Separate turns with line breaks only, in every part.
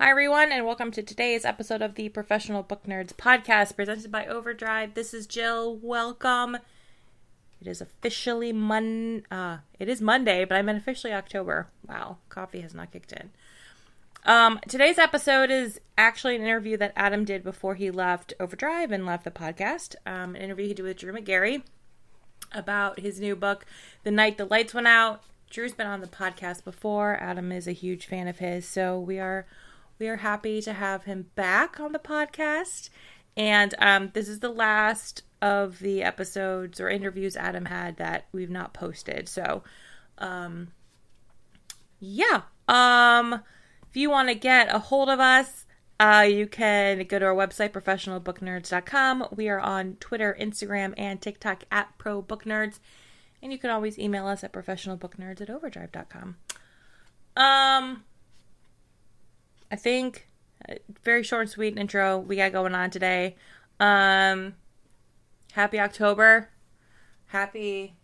Hi, everyone, and welcome to today's episode of the Professional Book Nerds podcast presented by Overdrive. This is Jill. Welcome. It is officially Mon. Uh, it is Monday, but I meant officially October. Wow, coffee has not kicked in. Um, today's episode is actually an interview that Adam did before he left Overdrive and left the podcast. Um, an interview he did with Drew Magary about his new book, The Night the Lights Went Out. Drew's been on the podcast before. Adam is a huge fan of his, so we are we are happy to have him back on the podcast. And um, this is the last of the episodes or interviews Adam had that we've not posted. So, um, yeah. Um, if you want to get a hold of us, uh, you can go to our website, professionalbooknerds.com. We are on Twitter, Instagram, and TikTok at ProBookNerds. And you can always email us at professionalbooknerds at overdrive.com. Um, I think uh, very short and sweet intro we got going on today. Um, happy October, happy,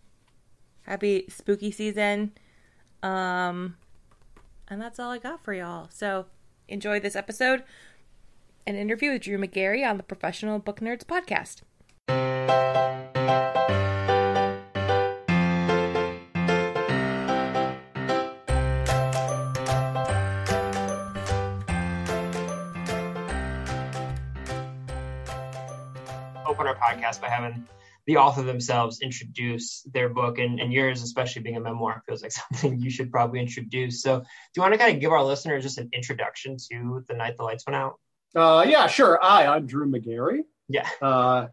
happy spooky season. Um, and that's all I got for y'all. So enjoy this episode, an interview with Drew Magary on the Professional Book Nerds podcast.
Our podcast by having the author themselves introduce their book and, and yours especially being a memoir feels like something you should probably introduce. So do you want to kind of give our listeners just an introduction to the night the lights went out?
Uh, yeah, sure. Hi, I'm Drew Magary,
yeah.
uh,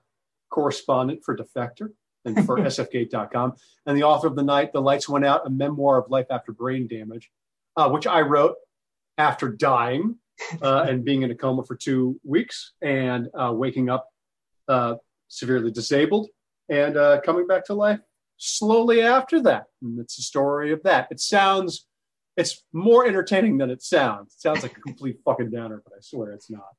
correspondent for Defector and for sfgate.com, and the author of The Night the Lights Went Out, a memoir of life after brain damage, uh, which I wrote after dying uh, and being in a coma for two weeks and uh, waking up uh, severely disabled and uh, coming back to life slowly after that. And it's a story of that. It sounds, it's more entertaining than it sounds. It sounds like a complete fucking downer, but I swear it's not.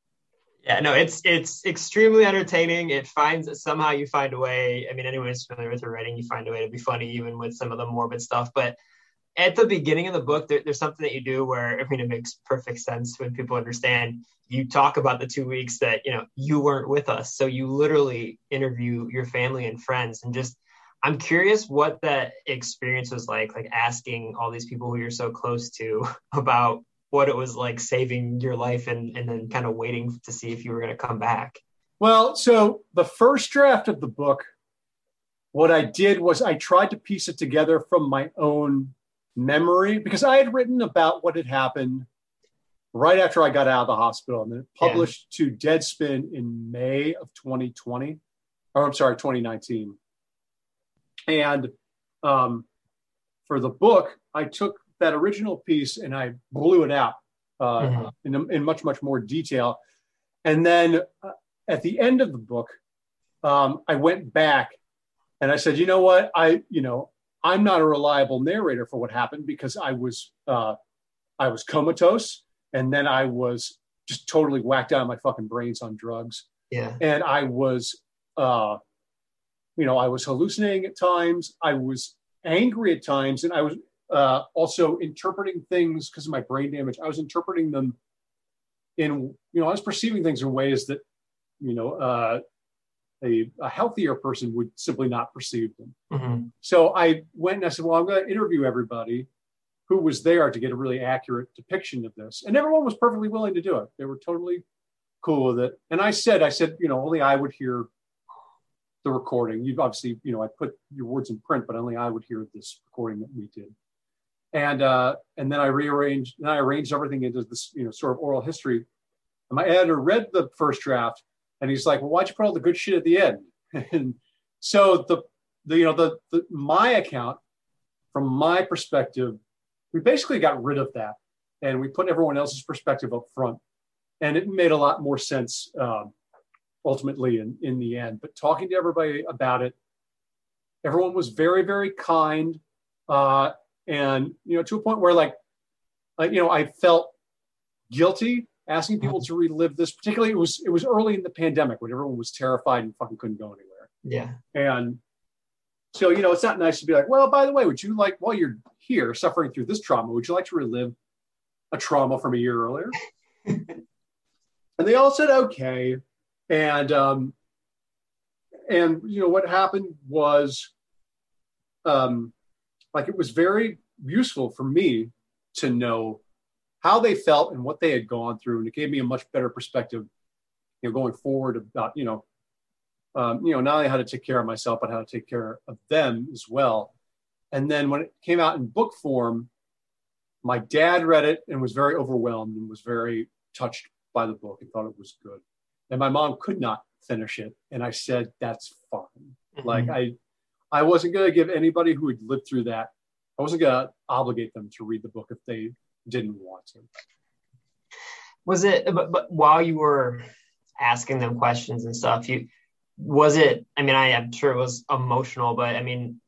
yeah no it's it's extremely entertaining it finds somehow you find a way i mean anyone who's familiar with her writing you find a way to be funny even with some of the morbid stuff but at the beginning of the book there, there's something that you do where i mean it makes perfect sense when people understand. You talk about the two weeks that you know you weren't with us. So you literally interview your family and friends and just i'm curious what that experience was like like asking all these people who you're so close to about what it was like saving your life and, and then kind of waiting to see if you were going to come back.
Well, so the first draft of the book, what I did was I tried to piece it together from my own memory because I had written about what had happened right after I got out of the hospital and then published to Deadspin in May of 2020, or I'm sorry, 2019. And um, for the book, I took that original piece and I blew it out uh,
Mhm.
in, in much, much more detail. And then uh, at the end of the book, um, I went back and I said, you know what? I, you know, I'm not a reliable narrator for what happened because I was, uh, I was comatose and then I was just totally whacked out of my fucking brains on drugs.
yeah
And I was, uh, you know, I was hallucinating at times. I was angry at times. And I was uh, also interpreting things because of my brain damage. I was interpreting them in, you know, I was perceiving things in ways that, you know, uh, a, a healthier person would simply not perceive them.
Mhm.
So I went and I said, well, I'm going to interview everybody who was there to get a really accurate depiction of this. And everyone was perfectly willing to do it. They were totally cool with it. And I said, I said, you know, only I would hear the recording. You've obviously, you know, I put your words in print, but only I would hear this recording that we did. And uh, and then I rearranged, and I arranged everything into this, you know, sort of oral history. And my editor read the first draft, and he's like, "Well, why'd you put all the good shit at the end?" and so the, the you know, the, the my account, from my perspective, we basically got rid of that, and we put everyone else's perspective up front. and it made a lot more sense um, ultimately in, in the end. But talking to everybody about it, everyone was very, very kind. Uh, and, you know, to a point where like, like, you know, I felt guilty asking people to relive this, particularly it was, it was early in the pandemic when everyone was terrified and fucking couldn't go anywhere.
Yeah.
And so, you know, it's not nice to be like, well, by the way, would you like, while you're here suffering through this trauma, would you like to relive a trauma from a year earlier? and they all said, okay. And, um, and, you know, what happened was, um, like it was very useful for me to know how they felt and what they had gone through. And it gave me a much better perspective, you know, going forward about, you know, um, you know, not only how to take care of myself, but how to take care of them as well. And then when it came out in book form, my dad read it and was very overwhelmed and was very touched by the book and thought it was good. And my mom could not finish it. And I said, that's fine. Mm-hmm. Like I, I wasn't going to give anybody who had lived through that, I wasn't going to obligate them to read the book if they didn't want to.
Was it, but, but while you were asking them questions and stuff, you, was it i mean i am sure it was emotional but i mean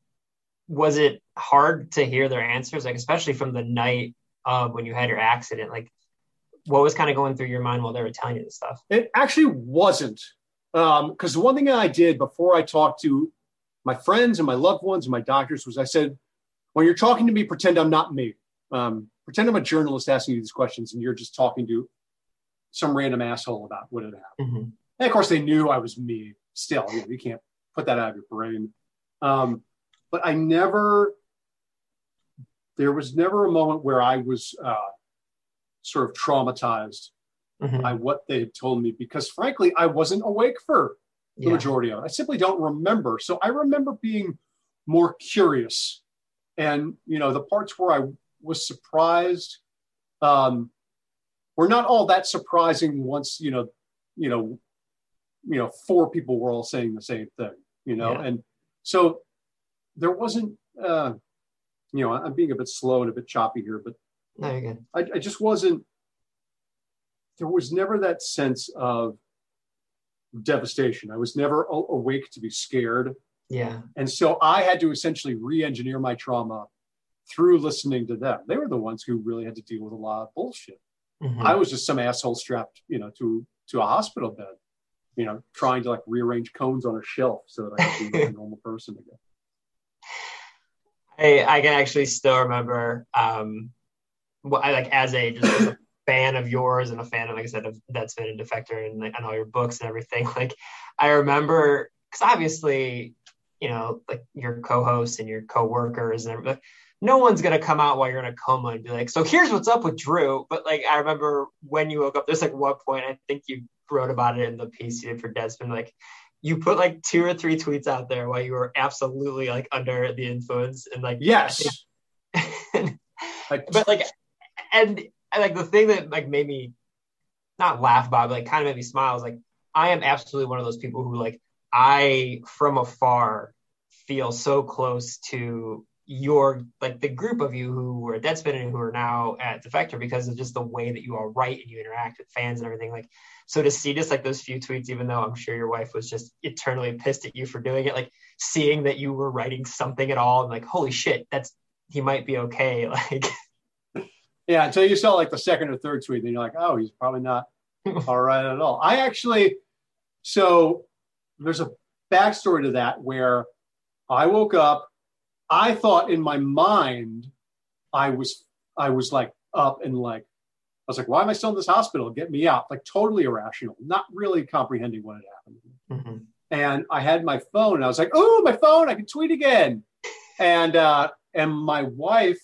was it hard to hear their answers? Like especially from the night of when you had your accident like what was kind of going through your mind while they were telling you this stuff?
It actually wasn't because um, the one thing i did before i talked to my friends and my loved ones and my doctors was i said when you're talking to me pretend i'm not me um, pretend i'm a journalist asking you these questions and you're just talking to some random asshole about what had happened mm-hmm. and of course they knew i was me still, you, know, you can't put that out of your brain. Um, but I never, there was never a moment where I was uh, sort of traumatized mm-hmm. by what they had told me because, frankly, I wasn't awake for the yeah. majority of it. I simply don't remember. So I remember being more curious, and you know, the parts where I was surprised um, were not all that surprising once you know, you know, you know, four people were all saying the same thing, you know, yeah. and so there wasn't, uh, you know, I'm being a bit slow and a bit choppy here, but
no,
I, I just wasn't, there was never that sense of devastation. I was never awake to be scared.
Yeah.
And so I had to essentially re engineer my trauma through listening to them. They were the ones who really had to deal with a lot of bullshit. Mm-hmm. I was just some asshole strapped, you know, to to a hospital bed you know, trying to like rearrange cones on a shelf so that I could be a normal person again.
I, I can actually still remember, um, what I like as a just as a fan of yours and a fan of, like I said, of Deadspin a defector and like on all your books and everything. Like I remember, because obviously, you know, like your co-hosts and your co-workers and everything, no one's gonna come out while you're in a coma and be like, so here's what's up with Drew. But like I remember when you woke up, there's like one point I think you wrote about it in the piece you did for Deadspin. Like you put like two or three tweets out there while you were absolutely like under the influence and like
yes.
but like and, and like the thing that like made me not laugh about, but like kind of made me smile is like I am absolutely one of those people who like I from afar feel so close to your like the group of you who were at Deadspin and who are now at Defector because of just the way that you all write and you interact with fans and everything. Like, so to see just like those few tweets, even though I'm sure your wife was just eternally pissed at you for doing it, like seeing that you were writing something at all and like, holy shit, that's he might be okay. Like,
yeah, until you saw like the second or third tweet, then you're like, oh, he's probably not all right at all. I actually, so there's a backstory to that where I woke up I thought in my mind, I was I was like up and like I was like, why am I still in this hospital? Get me out! Like totally irrational, not really comprehending what had happened. Mm-hmm. And I had my phone, and I was like, oh, my phone! I can tweet again. and uh, and my wife,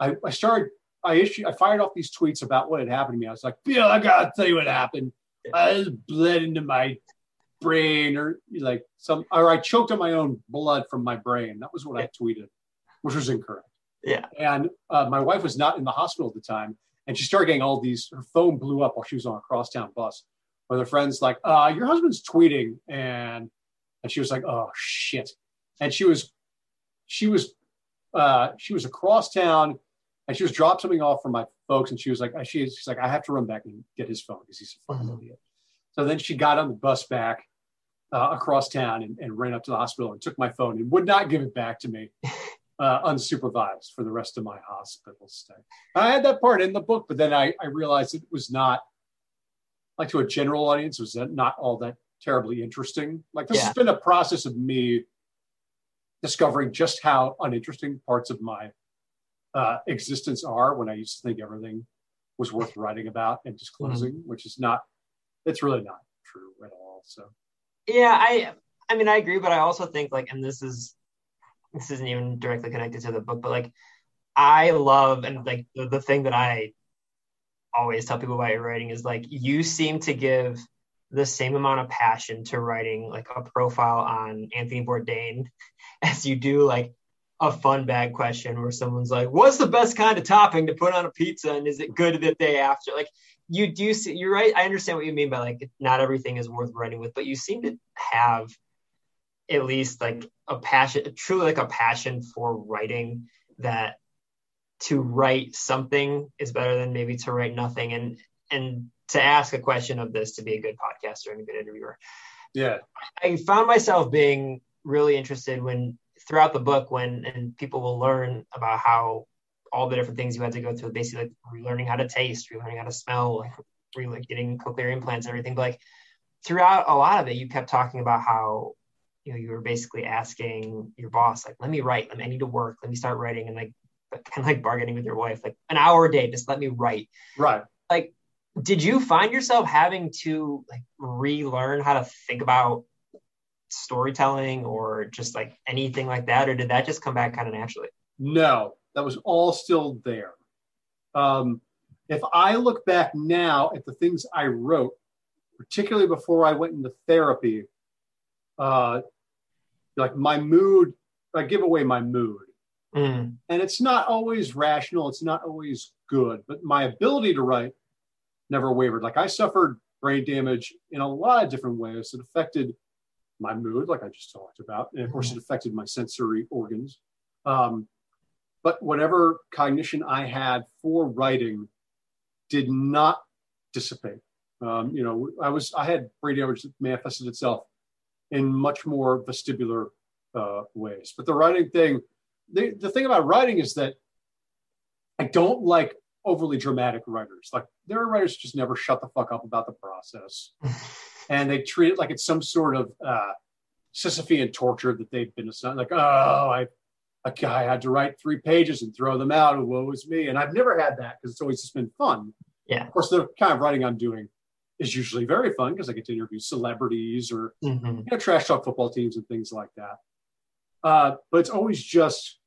I, I started. I issued. I fired off these tweets about what had happened to me. I was like, Bill, I gotta tell you what happened. I just bled into my brain or like some or I choked on my own blood from my brain. That was what I tweeted, which was incorrect.
Yeah.
And uh, my wife was not in the hospital at the time, and she started getting all these. Her phone blew up while she was on a crosstown bus. With her friends like, uh, "Your husband's tweeting," and and she was like, "Oh shit!" And she was, she was, uh, she was across town, and she was dropped something off for my folks, and she was like, she, she's like, I have to run back and get his phone because he's a fucking
Mhm.
idiot. So then she got on the bus back uh, across town and, and ran up to the hospital and took my phone and would not give it back to me uh, unsupervised for the rest of my hospital stay. I had that part in the book, but then I, I realized it was not like to a general audience, was not all that terribly interesting. Like this
Yeah.
has been a process of me discovering just how uninteresting parts of my uh, existence are when I used to think everything was worth writing about and disclosing, which is not, it's really not true at all. So,
Yeah, I I mean I agree, but I also think like, and this is this isn't even directly connected to the book, but like I love and like the, the thing that I always tell people about your writing is like you seem to give the same amount of passion to writing like a profile on Anthony Bourdain as you do like a Funbag question where someone's like, "What's the best kind of topping to put on a pizza, and is it good the day after?" Like you do see, you're right. I understand what you mean by like not everything is worth writing with, but you seem to have at least like a passion, truly like a passion for writing that to write something is better than maybe to write nothing and and to ask a question of this to be a good podcaster and a good interviewer
yeah.
I found myself being really interested when throughout the book when and people will learn about how all the different things you had to go through, basically like relearning how to taste, relearning how to smell, like really getting cochlear implants and everything. But like throughout a lot of it, you kept talking about how you know you were basically asking your boss, like, let me write, let me I need to work, let me start writing. And like kind of like bargaining with your wife, like an hour a day, just let me write.
Right.
like did you find yourself having to like relearn how to think about storytelling or just like anything like that? Or did that just come back kind of naturally?
No, that was all still there. Um, if I look back now at the things I wrote, particularly before I went into therapy, uh, like my mood, I give away my mood.
mm,
And it's not always rational, it's not always good, but my ability to write never wavered. Like I suffered brain damage in a lot of different ways. It affected my mood, like I just talked about. And of course, it affected my sensory organs. Um, but whatever cognition I had for writing did not dissipate. Um, you know, I was I had brain damage that manifested itself in much more vestibular uh, ways. But the writing thing, the, the thing about writing is that I don't like overly dramatic writers. Like there are writers who just never shut the fuck up about the process, and they treat it like it's some sort of uh, Sisyphean torture that they've been assigned. Like, oh, I a guy had to write three pages and throw them out, and woe is me. And I've never had that because it's always just been fun.
Yeah.
Of course, the kind of writing I'm doing is usually very fun because I get to interview celebrities or
mhm.
you know, trash talk football teams and things like that. Uh, but it's always just,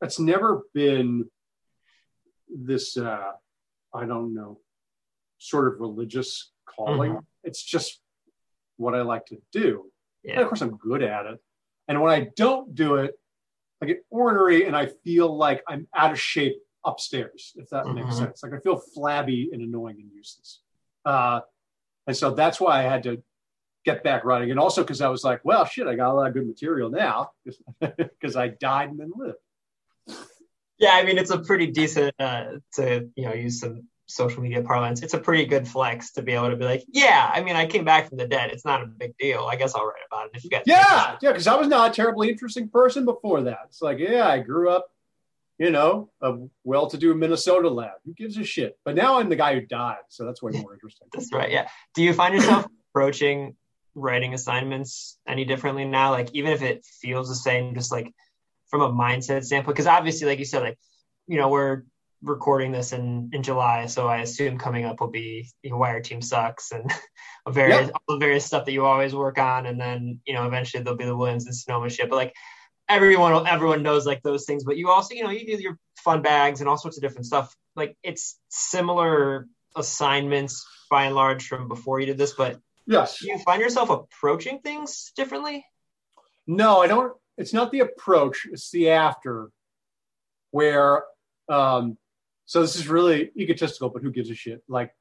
it's never been this, uh, I don't know, sort of religious calling.
Mhm.
It's just what I like to do. And
yeah
of course, I'm good at it. And when I don't do it, I get ornery and I feel like I'm out of shape upstairs, if that makes
Mhm.
sense. Like I feel flabby and annoying and useless. Uh, and so that's why I had to get back writing. And also because I was like, well, shit, I got a lot of good material now because I died and then lived.
yeah i mean it's a pretty decent uh to you know use some social media parlance it's a pretty good flex to be able to be like yeah i mean i came back from the dead it's not a big deal i guess i'll write about it if you guys
Yeah, yeah, because I was not a terribly interesting person before that. It's like, yeah, I grew up, you know, a well-to-do Minnesota lad. Who gives a shit? But now I'm the guy who died, so that's way more interesting.
That's right. Yeah. Do you find yourself approaching writing assignments any differently now? Like, even if it feels the same, just like from a mindset standpoint? Because obviously, like you said, like, you know, we're recording this in, in July. So I assume coming up will be you know, why our team sucks and various,
Yep.
all the various stuff that you always work on. And then, you know, eventually there'll be the Williams and Sonoma shit. But like, everyone everyone knows like those things but you also you know you do your Funbags and all sorts of different stuff like it's similar assignments by and large from before you did this but
Yes.
do you find yourself approaching things differently
No, I don't. It's not the approach. It's the after, where. Um, so this is really egotistical, but who gives a shit? Like,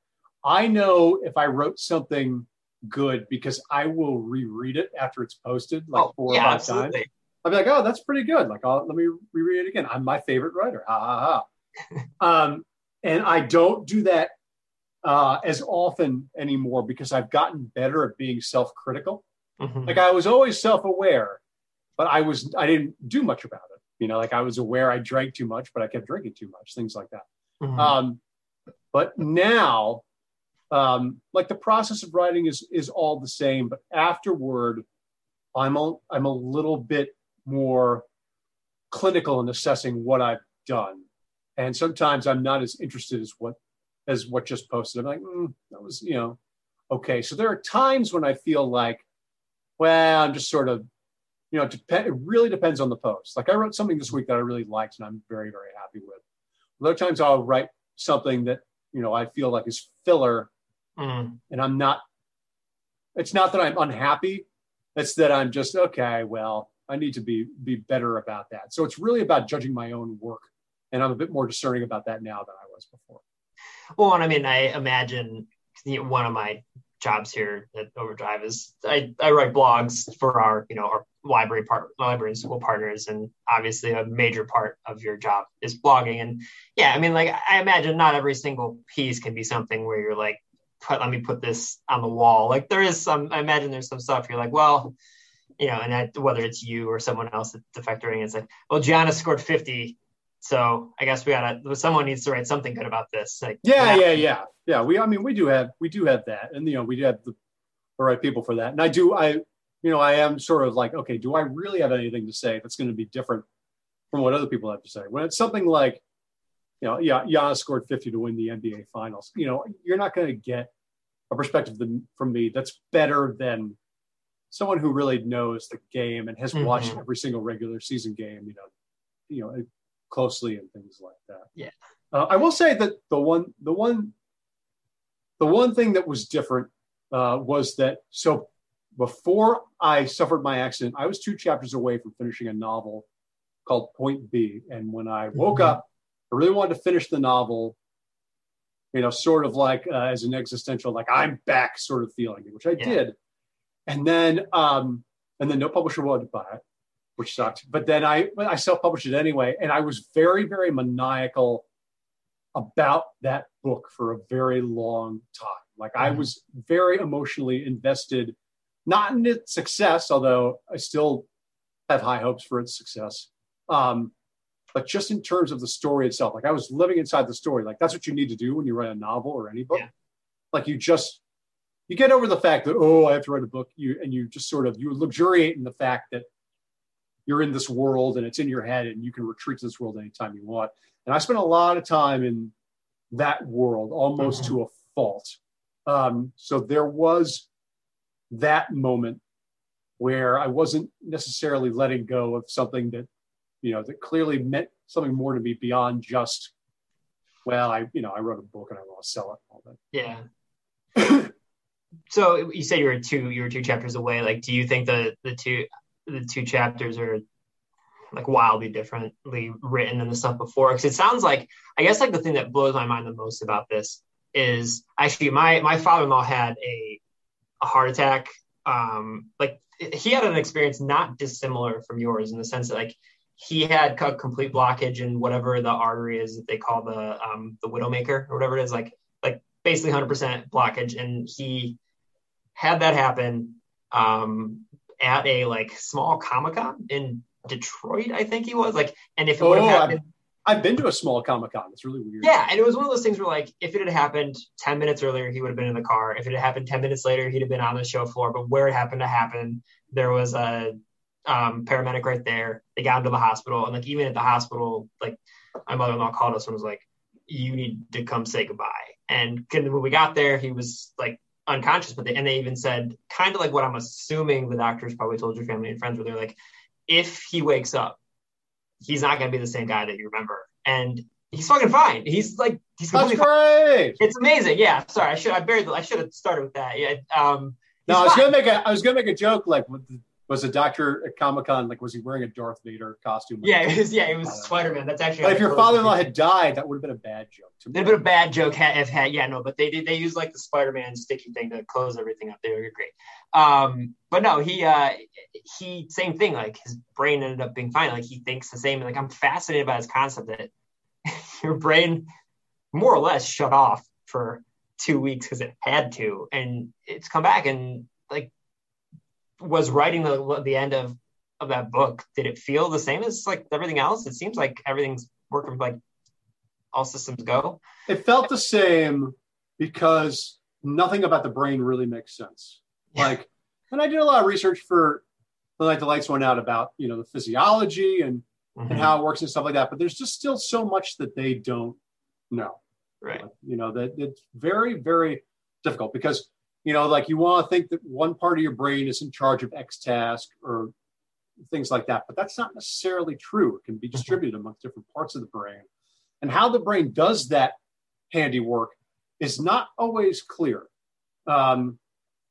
I know if I wrote something good because I will reread it after it's posted like
Oh,
four
yeah,
or five
absolutely.
times. I'll be like, oh, that's pretty good. Like, I'll, let me reread it again. I'm my favorite writer. Ha ha ha. um, and I don't do that uh, as often anymore because I've gotten better at being self-critical.
Mhm.
Like I was always self-aware, but I was I didn't do much about it. You know, like I was aware I drank too much, but I kept drinking too much, things like that.
Mhm.
Um, but now, um, like the process of writing is is all the same, but afterward, I'm a, I'm a little bit more clinical in assessing what I've done, and sometimes I'm not as interested as what as what just posted. I'm like, mm, that was you know, okay. So there are times when I feel like, well, I'm just sort of, you know, it, dep- it really depends on the post. Like I wrote something this week that I really liked, and I'm very very happy with. Other times I'll write something that you know I feel like is filler,
Mhm.
and I'm not. It's not that I'm unhappy. It's that I'm just okay. Well, I need to be be better about that. So it's really about judging my own work, and I'm a bit more discerning about that now than I was before.
Well, and I mean, I imagine one of my jobs here at Overdrive is I, I write blogs for our you know our library part library and school partners, and obviously a major part of your job is blogging. And yeah, I mean, like I imagine not every single piece can be something where you're like, put, let me put this on the wall. Like there is some, I imagine there's some stuff you're like, well, you know, and that, whether it's you or someone else at defectoring, it's like, well, Giannis scored 50. So I guess we gotta, someone needs to write something good about this. Like,
Yeah, yeah, yeah, yeah. We, I mean, we do have we do have that, and you know, we do have the, the right people for that. And I do, I, you know, I am sort of like, okay, do I really have anything to say that's going to be different from what other people have to say? When it's something like, you know, yeah, Giannis scored 50 to win the NBA Finals. You know, you're not going to get a perspective from me that's better than someone who really knows the game and has watched
Mhm.
every single regular season game. You know, you know, closely and things like that.
Yeah.
Uh, I will say that the one, the one, the one thing that was different uh, was that so before I suffered my accident, I was two chapters away from finishing a novel called Point B, and when I woke
Mhm.
up, I really wanted to finish the novel. You know, sort of like uh, as an existential, like I'm back sort of feeling, which I
Yeah.
did. And then, um, and then no publisher wanted to buy it, which sucked. But then I, I self-published it anyway, and I was very, very maniacal about that book for a very long time. Like I
Mhm.
was very emotionally invested, not in its success, although I still have high hopes for its success. Um, but just in terms of the story itself, like I was living inside the story. Like that's what you need to do when you write a novel or any book.
Yeah.
Like you just you get over the fact that oh I have to write a book. You and you just sort of you luxuriate in the fact that you're in this world and it's in your head and you can retreat to this world anytime you want. And I spent a lot of time in that world, almost to a fault. Um, so there was that moment where I wasn't necessarily letting go of something that, you know, that clearly meant something more to me beyond just, well, I, you know, I wrote a book and I want to sell it. All that.
Yeah. so you say you were two you were two chapters away. Like, do you think the the two the two chapters are like wildly differently written than the stuff before? Because it sounds like I guess like the thing that blows my mind the most about this is actually my my father in law had a a heart attack. Um, like he had an experience not dissimilar from yours in the sense that like he had a complete blockage in whatever the artery is that they call the um the widowmaker or whatever it is like like basically 100% blockage and he had that happen um at a like small comic-con in detroit i think he was like and if it would have
Oh,
happened
I've been to a small Comic Con. It's really weird.
yeah, and it was one of those things where, like, if it had happened 10 minutes earlier, he would have been in the car. If it had happened 10 minutes later, he'd have been on the show floor. But where it happened to happen, there was a um, paramedic right there. They got him to the hospital. And, like, even at the hospital, like, my mother in law called us and was like, you need to come say goodbye. And when we got there, he was, like, unconscious. But they, and they even said, kind of like what I'm assuming the doctors probably told your family and friends, where they're like, if he wakes up, he's not going to be the same guy that you remember. And he's fucking fine. He's like, he's
That's
completely fine.
great.
It's amazing. Yeah. Sorry. I should, I buried the, I should have started with that. Yeah. Um,
No, I was
fine.
gonna make a I was gonna make a joke like with the, was the doctor at Comic Con like was he wearing a Darth Vader costume?
Yeah. It was, yeah. It was Spider-Man. That's actually,
But if your father-in-law had died, that would have been a bad joke. To.
It'd been a bad joke had, if had, yeah, no, but they did, they used like the Spider-Man sticky thing to close everything up. They were great. Um, but no, he, uh, he, same thing, like his brain ended up being fine. Like he thinks the same. Like I'm fascinated by this concept that your brain more or less shut off for two weeks because it had to, and it's come back and like was writing the the end of of that book. Did it feel the same as like everything else? It seems like everything's working like all systems go.
It felt the same because nothing about the brain really makes sense.
Yeah.
Like, and I did a lot of research for the night the lights went out about you know the physiology and
Mhm.
and how it works and stuff like that. But there's just still so much that they don't know.
right.
You know that it's very very difficult because you know like you want to think that one part of your brain is in charge of X task or things like that, but that's not necessarily true. It can be distributed amongst different parts of the brain, and how the brain does that handiwork is not always clear. Um,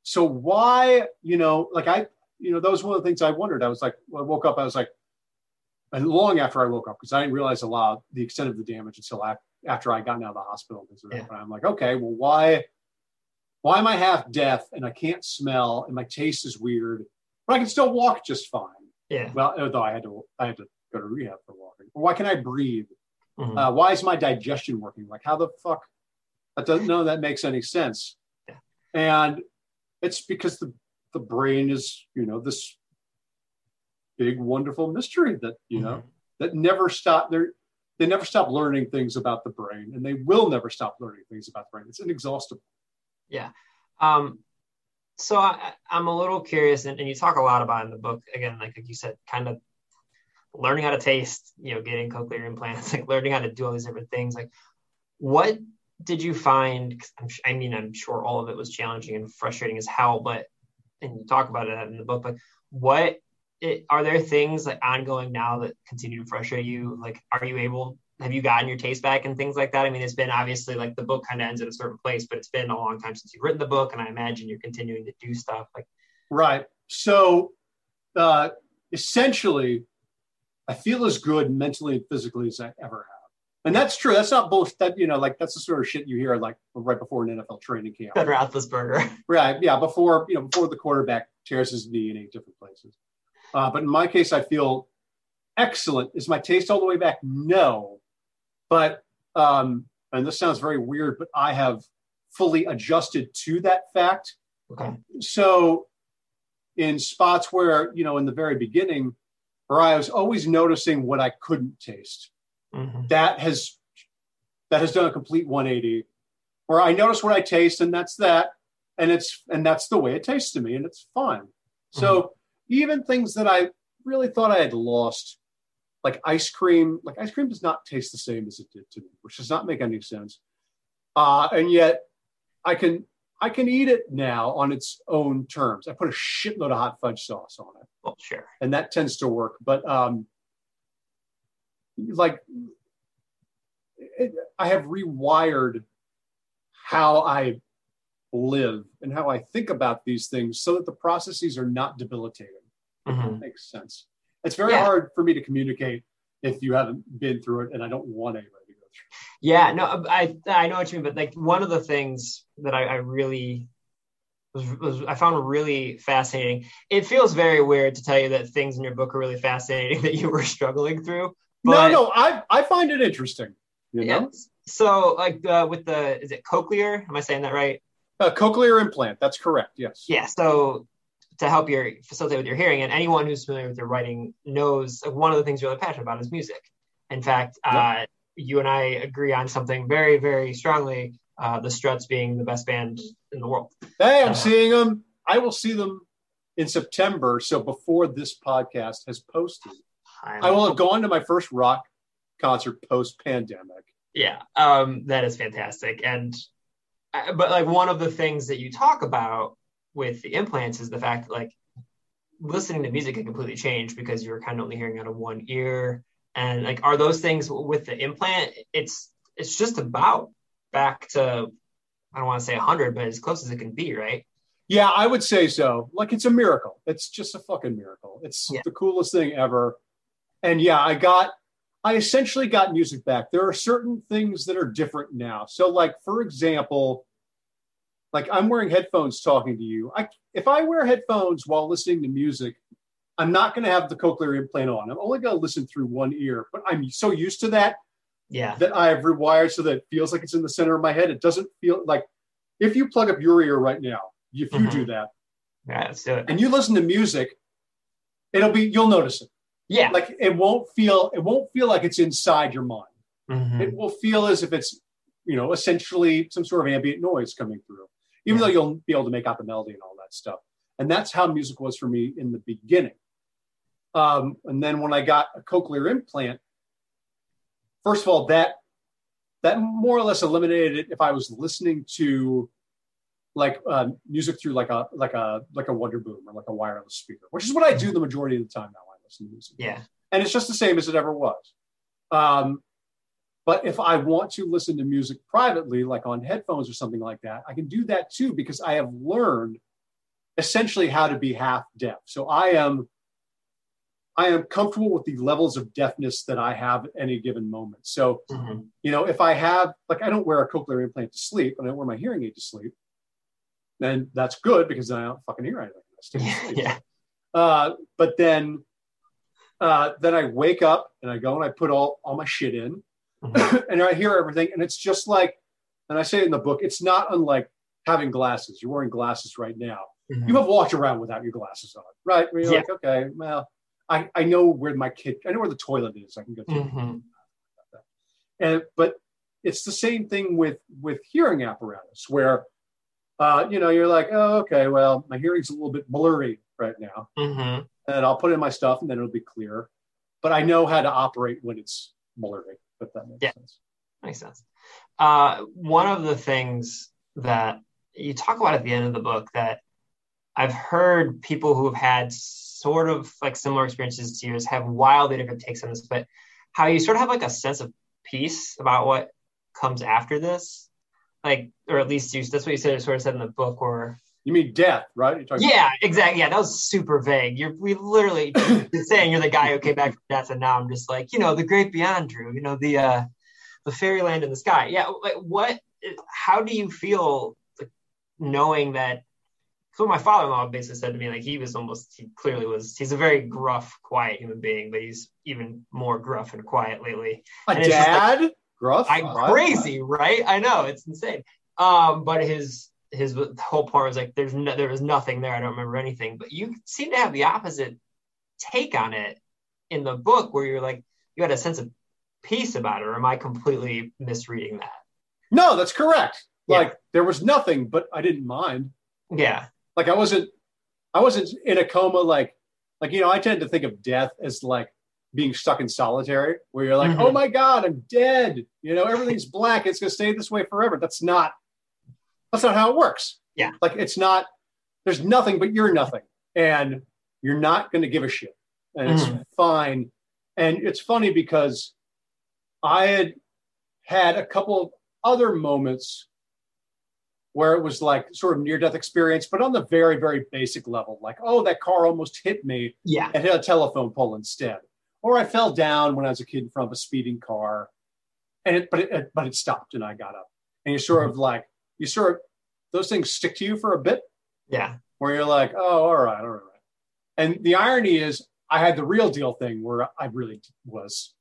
so why you know like I you know that was one of the things I wondered. I was like, I woke up, I was like, and long after I woke up because I didn't realize a lot of the extent of the damage until after I got out of the hospital. and things like that.
Yeah.
And I'm like, okay, well, why, why am I half deaf and I can't smell and my taste is weird, but I can still walk just fine.
Yeah.
Well, although I had to, I had to go to rehab for walking. Or why can I breathe?
Mhm.
Uh, why is my digestion working? Like, how the fuck? That doesn't know that makes any sense.
Yeah.
And it's because the the brain is, you know, this big wonderful mystery that you know
Mhm.
that never stop. They they never stop learning things about the brain, and they will never stop learning things about the brain. It's inexhaustible.
Um, so I, I'm a little curious, and, and you talk a lot about in the book. Again, like, like you said, kind of learning how to taste, you know, getting cochlear implants, like learning how to do all these different things. Like, what did you find? I mean, I'm sure all of it was challenging and frustrating as hell, but and you talk about it in the book. But what it, are there things like ongoing now that continue to frustrate you? Like, are you able? Have you gotten your taste back and things like that? I mean, it's been obviously like the book kind of ends at a certain place, but it's been a long time since you've written the book, and I imagine you're continuing to do stuff. Like,
Right. So, uh, essentially, I feel as good mentally and physically as I ever have, and that's true. That's not both. That you know, like that's the sort of shit you hear like right before an NFL training camp.
Ben Roethlisberger.
Right. Yeah. Before you know, before the quarterback tears his knee in eight different places. Uh, but in my case, I feel excellent. Is my taste all the way back? No. But um, and this sounds very weird, but I have fully adjusted to that fact.
Okay.
So in spots where you know in the very beginning, where I was always noticing what I couldn't taste,
Mhm.
that has that has done a complete 180 where i notice what i taste and that's that and it's and that's the way it tastes to me and it's fine so even things that i really thought i had lost like ice cream like ice cream does not taste the same as it did to me which does not make any sense uh, and yet i can i can eat it now on its own terms i put a shitload of hot fudge sauce on it
Well, sure.
and that tends to work. But um, like, it, I have rewired how I live and how I think about these things so that the processes are not debilitating.
Mhm.
Makes sense. It's very
Yeah.
hard for me to communicate if you haven't been through it, and I don't want anybody to go through.
Yeah, no, I I know what you mean, but like one of the things that I, I really was, was I found really fascinating. It feels very weird to tell you that things in your book are really fascinating that you were struggling through. But,
no, no, I I find it interesting. You know,
Yeah. So like uh, with the is it cochlear? Am I saying that right?
a cochlear implant. That's correct. Yes.
Yeah. So to help your facilitate with your hearing, and anyone who's familiar with your writing knows like, one of the things you're really passionate about is music. In fact, uh, you and I agree on something very, very strongly. Uh, the Struts being the best band in the world.
Hey, I'm
Uh,
seeing them. I will see them in September. So before this podcast has posted,
I'm-
I will have gone to my first rock concert post pandemic.
Yeah, um, that is fantastic. And uh, but like one of the things that you talk about with the implants is the fact that like listening to music can completely change because you're kind of only hearing out of one ear. And like, are those things with the implant? It's it's just about back to I don't want to say 100, but as close as it can be, right?
Yeah, I would say so. Like it's a miracle. It's just a fucking miracle. It's
Yeah.
the coolest thing ever. And yeah, I got I essentially got music back. There are certain things that are different now. So like for example, like I'm wearing headphones talking to you. I if I wear headphones while listening to music, I'm not going to have the cochlear implant on. I'm only going to listen through one ear, but I'm so used to that
Yeah.
that I have rewired so that it feels like it's in the center of my head. It doesn't feel like if you plug up your ear right now, if you do that
Yeah, let's do it.
and you listen to music, it'll be you'll notice it.
Yeah.
Like it won't feel it won't feel like it's inside your mind.
Mhm.
It will feel as if it's you know essentially some sort of ambient noise coming through, even though you'll be able to make out the melody and all that stuff. And that's how music was for me in the beginning. Um, and then when I got a cochlear implant, first of all, that that more or less eliminated it if I was listening to like uh, music through like a like a like a Wonderboom or like a wireless speaker, which is what I do the majority of the time now. I listen to music
Yeah.
and it's just the same as it ever was. Um, but if I want to listen to music privately, like on headphones or something like that, I can do that too because I have learned essentially how to be half deaf. So I am I am comfortable with the levels of deafness that I have at any given moment. So
Mhm.
you know, if I have like I don't wear a cochlear implant to sleep, and I don't wear my hearing aid to sleep, then that's good because then I don't fucking hear anything.
Yeah.
Uh, but then, uh, then I wake up and I go and I put all, all my shit in
Mhm.
and I hear everything. And it's just like, and I say it in the book, it's not unlike having glasses. You're wearing glasses right now.
Mhm.
You have walked around without your glasses on, right? Where you're
Yeah.
like, okay, well, I, I know where my kid, I know where the toilet is. I can go to
Mhm.
and but it's the same thing with with hearing apparatus where uh, you know you're like oh okay well my hearing's a little bit blurry right now
Mhm.
and i'll put in my stuff and then it'll be clear but i know how to operate when it's blurry if that makes
Yeah.
sense
Makes sense. Uh, one of the things that you talk about at the end of the book that I've heard people who have had sort of like similar experiences to yours have wildly different takes on this, but how you sort of have like a sense of peace about what comes after this. Like, or at least you, that's what you said, sort of said in the book where
you mean death right
Yeah, exactly. Yeah, that was super vague. You're we literally saying you're the guy who came back from death, and now I'm just like, you know, the great beyond, Drew. You know, the uh, the fairyland in the sky. Yeah, like what? How do you feel like, knowing that? So my father-in-law basically said to me, like he was almost, he clearly was. He's a very gruff, quiet human being, but he's even more gruff and quiet lately.
a
and just like-
dad gruff
I
What?
crazy, right? I know it's insane. Um, but his his whole point was like, there's no, there was nothing there. I don't remember anything. But you seem to have the opposite take on it in the book, where you're like, you had a sense of peace about it. Or am I completely misreading that?
no that's correct
Yeah.
like there was nothing but i didn't mind
Yeah,
like I wasn't I wasn't in a coma like like you know I tend to think of death as like being stuck in solitary where you're like
Mhm.
oh my god I'm dead you know everything's black it's gonna stay this way forever that's not that's not how it works
Yeah.
like it's not there's nothing but you're nothing and you're not gonna give a shit and it's
Mhm.
fine and it's funny because I had had a couple of other moments where it was like sort of near death experience, but on the very, very basic level, like, oh, that car almost hit me
yeah,
and hit a telephone pole instead. Or I fell down when I was a kid in front of a speeding car. And it, but it, but it stopped and I got up. And you're sort of like, you sort of, those things stick to you for a bit
yeah,
where you're like, oh, all right, all right. And the irony is, I had the real deal thing where I really was,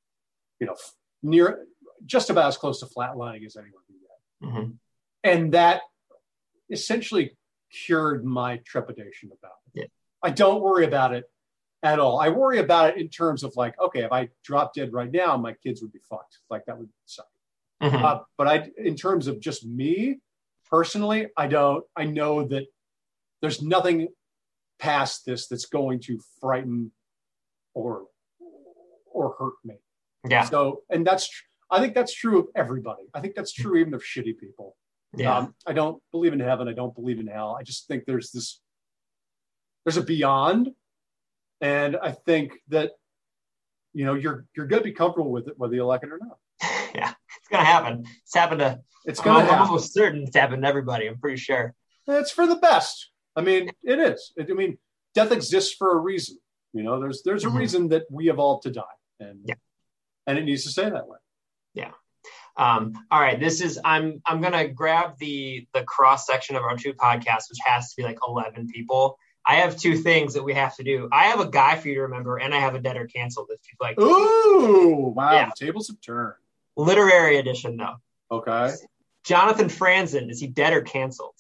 you know, near just about as close to flatlining as anyone can get.
hmm
And that essentially cured my trepidation about it.
Yeah.
I don't worry about it at all. I worry about it in terms of like, okay, if I drop dead right now, my kids would be fucked. Like that would suck.
Mhm.
Uh, but I, in terms of just me personally, I don't. I know that there's nothing past this that's going to frighten or or hurt me.
yeah,
So, and that's. I think that's true of everybody. I think that's true even of shitty people.
yeah,
Um, I don't believe in heaven. I don't believe in hell. I just think there's this. There's a beyond, and I think that, you know, you're you're going to be comfortable with it whether you like it or not.
It's gonna happen. It's happened to.
It's to
I'm
happen.
almost certain it's happened to everybody. I'm pretty sure.
It's for the best. I mean, it is. I mean, death exists for a reason. You know, there's there's a
Mhm.
reason that we evolved to die, and
Yeah.
and it needs to stay that way. Yeah.
Um, all right, this is I'm I'm gonna grab the the cross section of our two podcasts, which has to be like 11 people. I have two things that we have to do. I have a guy for you to remember, and I have a dead or canceled. If you'd like,
Ooh, wow!
Yeah.
The tables have turned.
Literary edition, though.
Okay.
Jonathan Franzen, is he dead or canceled?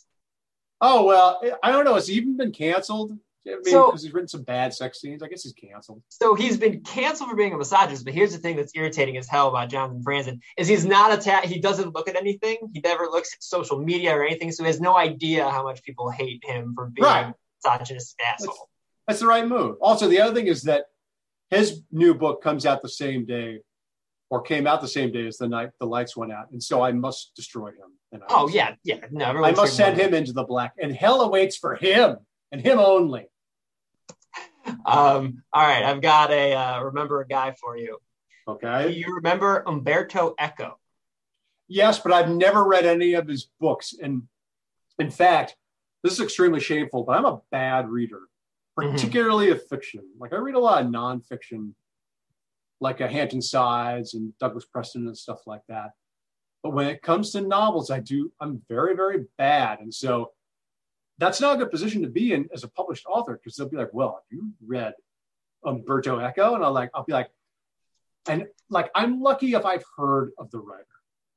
Oh well, I don't know. Has he even been canceled? I mean,
So-
because he's written some bad sex scenes. I guess he's canceled.
So he's been canceled for being a misogynist, but here's the thing that's irritating as hell about Jonathan Franzen is he's not attached. He doesn't look at anything. He never looks at social media or anything, so he has no idea how much people hate him for being
Right.
a misogynist asshole.
That's the right move. Also, the other thing is that his new book comes out the same day, or came out the same day as the night the lights went out, and so I must destroy him. And I
Oh yeah, yeah. No,
I must send him into the black, and hell awaits for him and him only.
Um, all right, I've got a uh, remember a guy for you. Do
Okay.
you remember Umberto Eco?
Yes, but I've never read any of his books, and in fact, this is extremely shameful. But I'm a bad reader,
Mhm.
particularly of fiction. Like I read a lot of nonfiction, like a Hampton Sides and Douglas Preston and stuff like that. But when it comes to novels, I do I'm very very bad, and so that's not a good position to be in as a published author because they'll be like, "Well, have you read Umberto Eco?" And I'll like I'll be like, and like I'm lucky if I've heard of the writer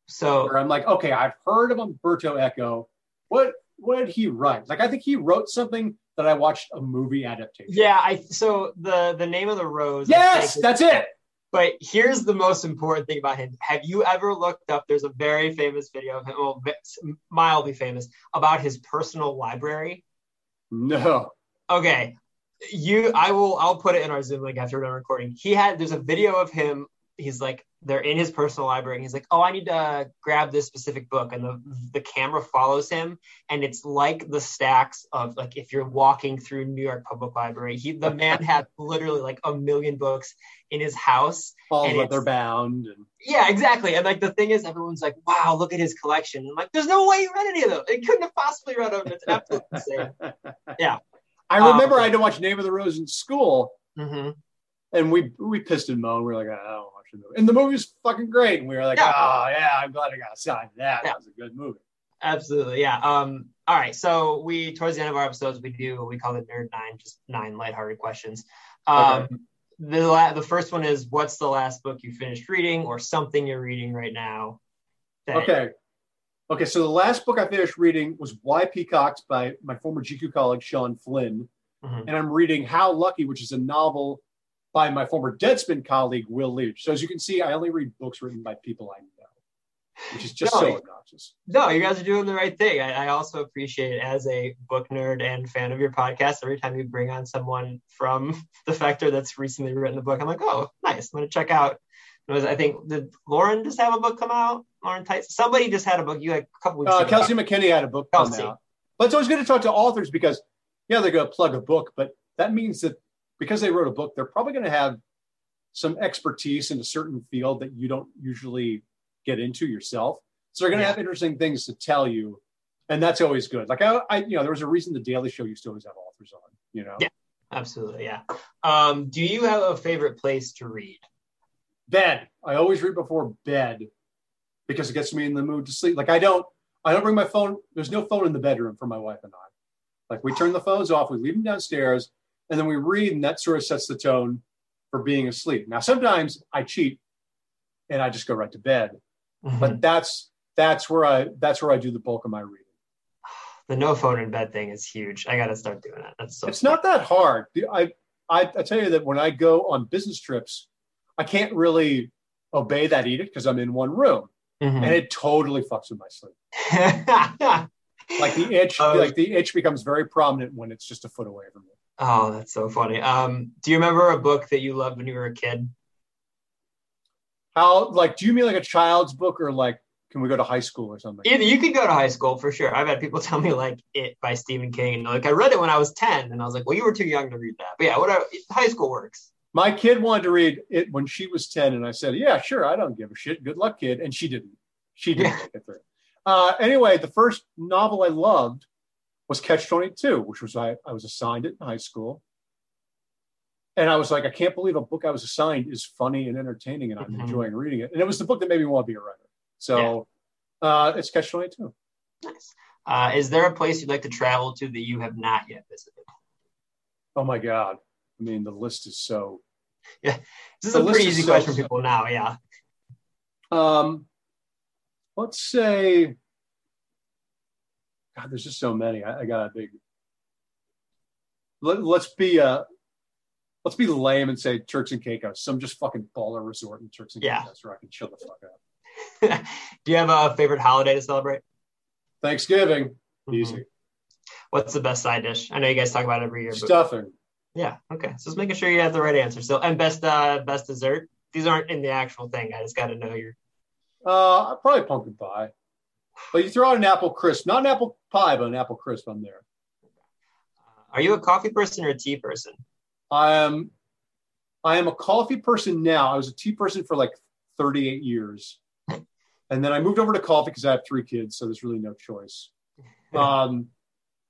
So
where I'm like, okay, I've heard of Umberto Eco. What what did he write? Like I think he wrote something that I watched a movie adaptation.
yeah, I so the the name of the rose.
Yes, that's it.
But here's the most important thing about him. Have you ever looked up? There's a very famous video of him, well, mildly famous, about his personal library.
No.
Okay, you, I will, I'll put it in our Zoom link after we're done recording. He had, there's a video of him. He's like, they're in his personal library, and he's like, "Oh, I need to grab this specific book," and the the camera follows him, and it's like the stacks of like if you're walking through New York Public Library. He, the man had literally like a million books in his house,
All
And
leather bound and
yeah, exactly. And like the thing is, everyone's like, "Wow, look at his collection." I'm like, "There's no way you read any of them. It couldn't have possibly read them. It's absolutely insane." Yeah.
I
Um,
remember I had to watch Name of the Rose in school,
hmm
and we we pissed and moaned. We were like, I don't watch the movie, and the movie was fucking great. And we were like,
Yeah.
oh yeah, I'm glad I got assigned to that.
Yeah.
That was a good movie.
Absolutely, yeah. Um, all right. So we towards the end of our episodes, we do what we call the nerd nine, just nine lighthearted questions. Um,
Okay.
the la- the first one is, what's the last book you finished reading, or something you're reading right now? that-
Okay. Okay, so the last book I finished reading was Why Peacocks by my former GQ colleague Sean Flynn.
Mhm.
And I'm reading How Lucky, which is a novel by my former Deadspin colleague Will Leitch. So as you can see, I only read books written by people I know, which is just
No,
so obnoxious.
No, you guys are doing the right thing. I, I also appreciate it as a book nerd and fan of your podcast. Every time you bring on someone from Defector that's recently written a book, I'm like, oh, nice. I'm going to check out. It was, I think, did Lauren just have a book come out? Lauren Tice? Somebody just had a book. You like a couple weeks
Uh,
ago.
Kelsey McKinney had a book come
Kelsey.
out. But it's always good to talk to authors because, yeah, they're going to plug a book, but that means that because they wrote a book, they're probably going to have some expertise in a certain field that you don't usually get into yourself. So they're going to
Yeah.
have interesting things to tell you, and that's always good. Like I, I, you know, there was a reason the Daily Show used to always have authors on. You know,
Yeah. Absolutely, yeah. Um, do you have a favorite place to read?
bed. I always read before bed because it gets me in the mood to sleep. Like I don't, I don't bring my phone. There's no phone in the bedroom for my wife and I. Like we turn the phones off, we leave them downstairs, and then we read, and that sort of sets the tone for being asleep. Now sometimes I cheat, and I just go right to bed.
Mm-hmm.
But that's that's where I that's where I do the bulk of my reading.
the no phone in bed thing is huge. I got to start doing that. That's so.
it's not that hard. I, I I tell you that when I go on business trips, I can't really obey that edict because I'm in one room.
Mhm.
and it totally fucks with my sleep. Like the itch,
Oh.
like the itch becomes very prominent when it's just a foot away from me.
Oh, that's so funny. Um, do you remember a book that you loved when you were a kid?
How, like, do you mean like a child's book or like, can we go to high school or something?
Either you could go to high school for sure. I've had people tell me like it by Stephen King, and like I read it when I was ten, and I was like, well, you were too young to read that. But yeah, whatever. High school works.
My kid wanted to read it when she was 10, and I said, Yeah, sure, I don't give a shit. Good luck, kid. And she didn't. She didn't
Yeah.
it through. Uh, anyway, the first novel I loved was Catch 22, which was I, I was assigned it in high school. And I was like, I can't believe a book I was assigned is funny and entertaining, and I'm
Mhm.
enjoying reading it. And it was the book that made me want to be a writer. So uh, it's Catch 22.
Nice. Uh, is there a place you'd like to travel to that you have not yet visited?
Oh my God. I mean, the list is so. Yeah.
This is a pretty easy
so-
question for people now. Yeah.
Um, let's say, God, there's just so many. I, I got a big. Let, let's be uh, let's be lame and say Turks and Caicos, some just fucking baller resort in Turks and
Yeah.
Caicos where I can chill the fuck out.
Do you have a favorite holiday to celebrate?
Thanksgiving,
Mhm.
easy.
What's the best side dish? I know you guys talk about it every year, but
Stuffing.
yeah, okay. So just making sure you have the right answer. So and best uh best dessert. These aren't in the actual thing. I just got to know your.
Uh, probably pumpkin pie. But you throw out an apple crisp, not an apple pie, but an apple crisp on there.
Are you a coffee person or a tea person?
I am, I am a coffee person now. I was a tea person for like 38 years, and then I moved over to coffee because I have three kids, so there's really no choice. Um,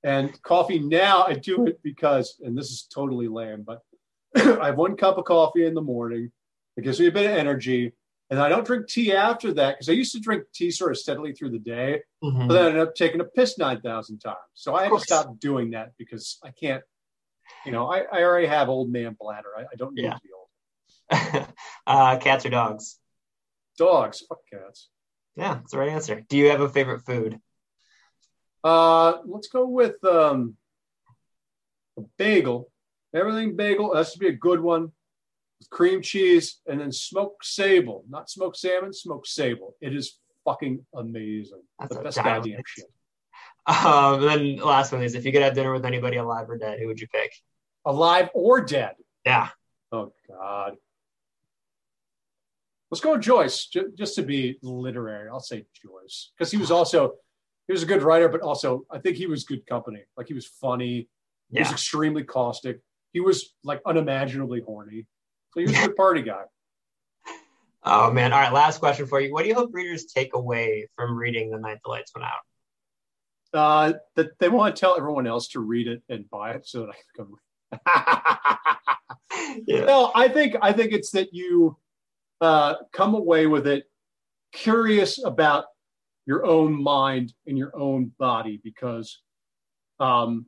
and coffee now I do it because, and this is totally lame, but I have one cup of coffee in the morning. It gives me a bit of energy. And I don't drink tea after that because I used to drink tea sort of steadily through the day,
Mhm.
but then I ended up taking a piss 9,000 times. So I had to stop doing that because I can't, you know, I, I already have old man bladder. I, I don't need
Yeah.
to be old.
uh, cats or dogs?
Dogs, fuck cats.
Yeah, that's the right answer. Do you have a favorite food?
Uh, let's go with um, a bagel. Everything bagel has to be a good one with cream cheese and then smoked sable, not smoked salmon, smoked sable. It is fucking amazing.
That's
the best goddamn shit.
Um, then last one is if you could have dinner with anybody alive or dead, who would you pick?
Alive or dead.
Yeah.
Oh God. Let's go with Joyce, ju- just to be literary. I'll say Joyce because he was also he was a good writer, but also I think he was good company. Like he was funny. He was extremely caustic. He was like unimaginably horny. So he was a good party guy.
Oh man. All right. Last question for you. What do you hope readers take away from reading The Night the Lights Went Out?
Uh, that they want to tell everyone else to read it and buy it so that I can come.
Yeah.
No, I think I think it's that you uh, come away with it curious about your own mind and your own body because um,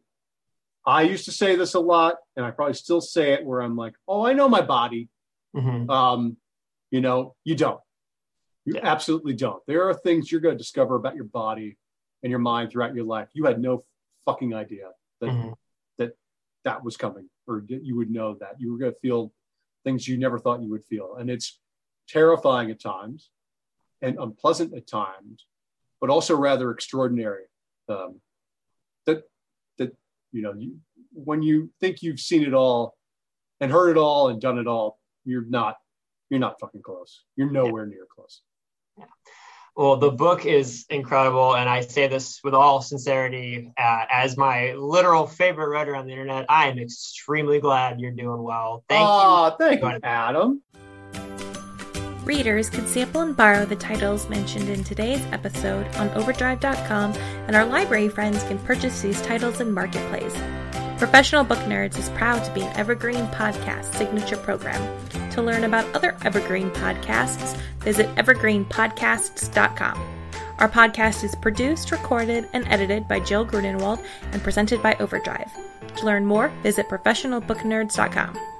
I used to say this a lot, and I probably still say it where I'm like, "Oh, I know my body."
Mhm.
Um, you know, you don't. You
Yeah.
absolutely don't. There are things you're going to discover about your body and your mind throughout your life. You had no fucking idea that
Mhm.
that that was coming, or that you would know that you were going to feel things you never thought you would feel, and it's terrifying at times and unpleasant at times, but also rather extraordinary. Um, you know, you, when you think you've seen it all and heard it all and done it all, you're not you're not fucking close. You're nowhere near close. Yeah.
Well, the book is incredible, and I say this with all sincerity. Uh, as my literal favorite writer on the internet, I am extremely glad you're doing well. Thank you.
Thank you, Adam.
Readers can sample and borrow the titles mentioned in today's episode on Overdrive.com, and our library friends can purchase these titles in Marketplace. Professional Book Nerds is proud to be an Evergreen Podcast signature program. To learn about other Evergreen podcasts, visit evergreenpodcasts.com. Our podcast is produced, recorded, and edited by Jill Grunenwald and presented by Overdrive. To learn more, visit professionalbooknerds.com.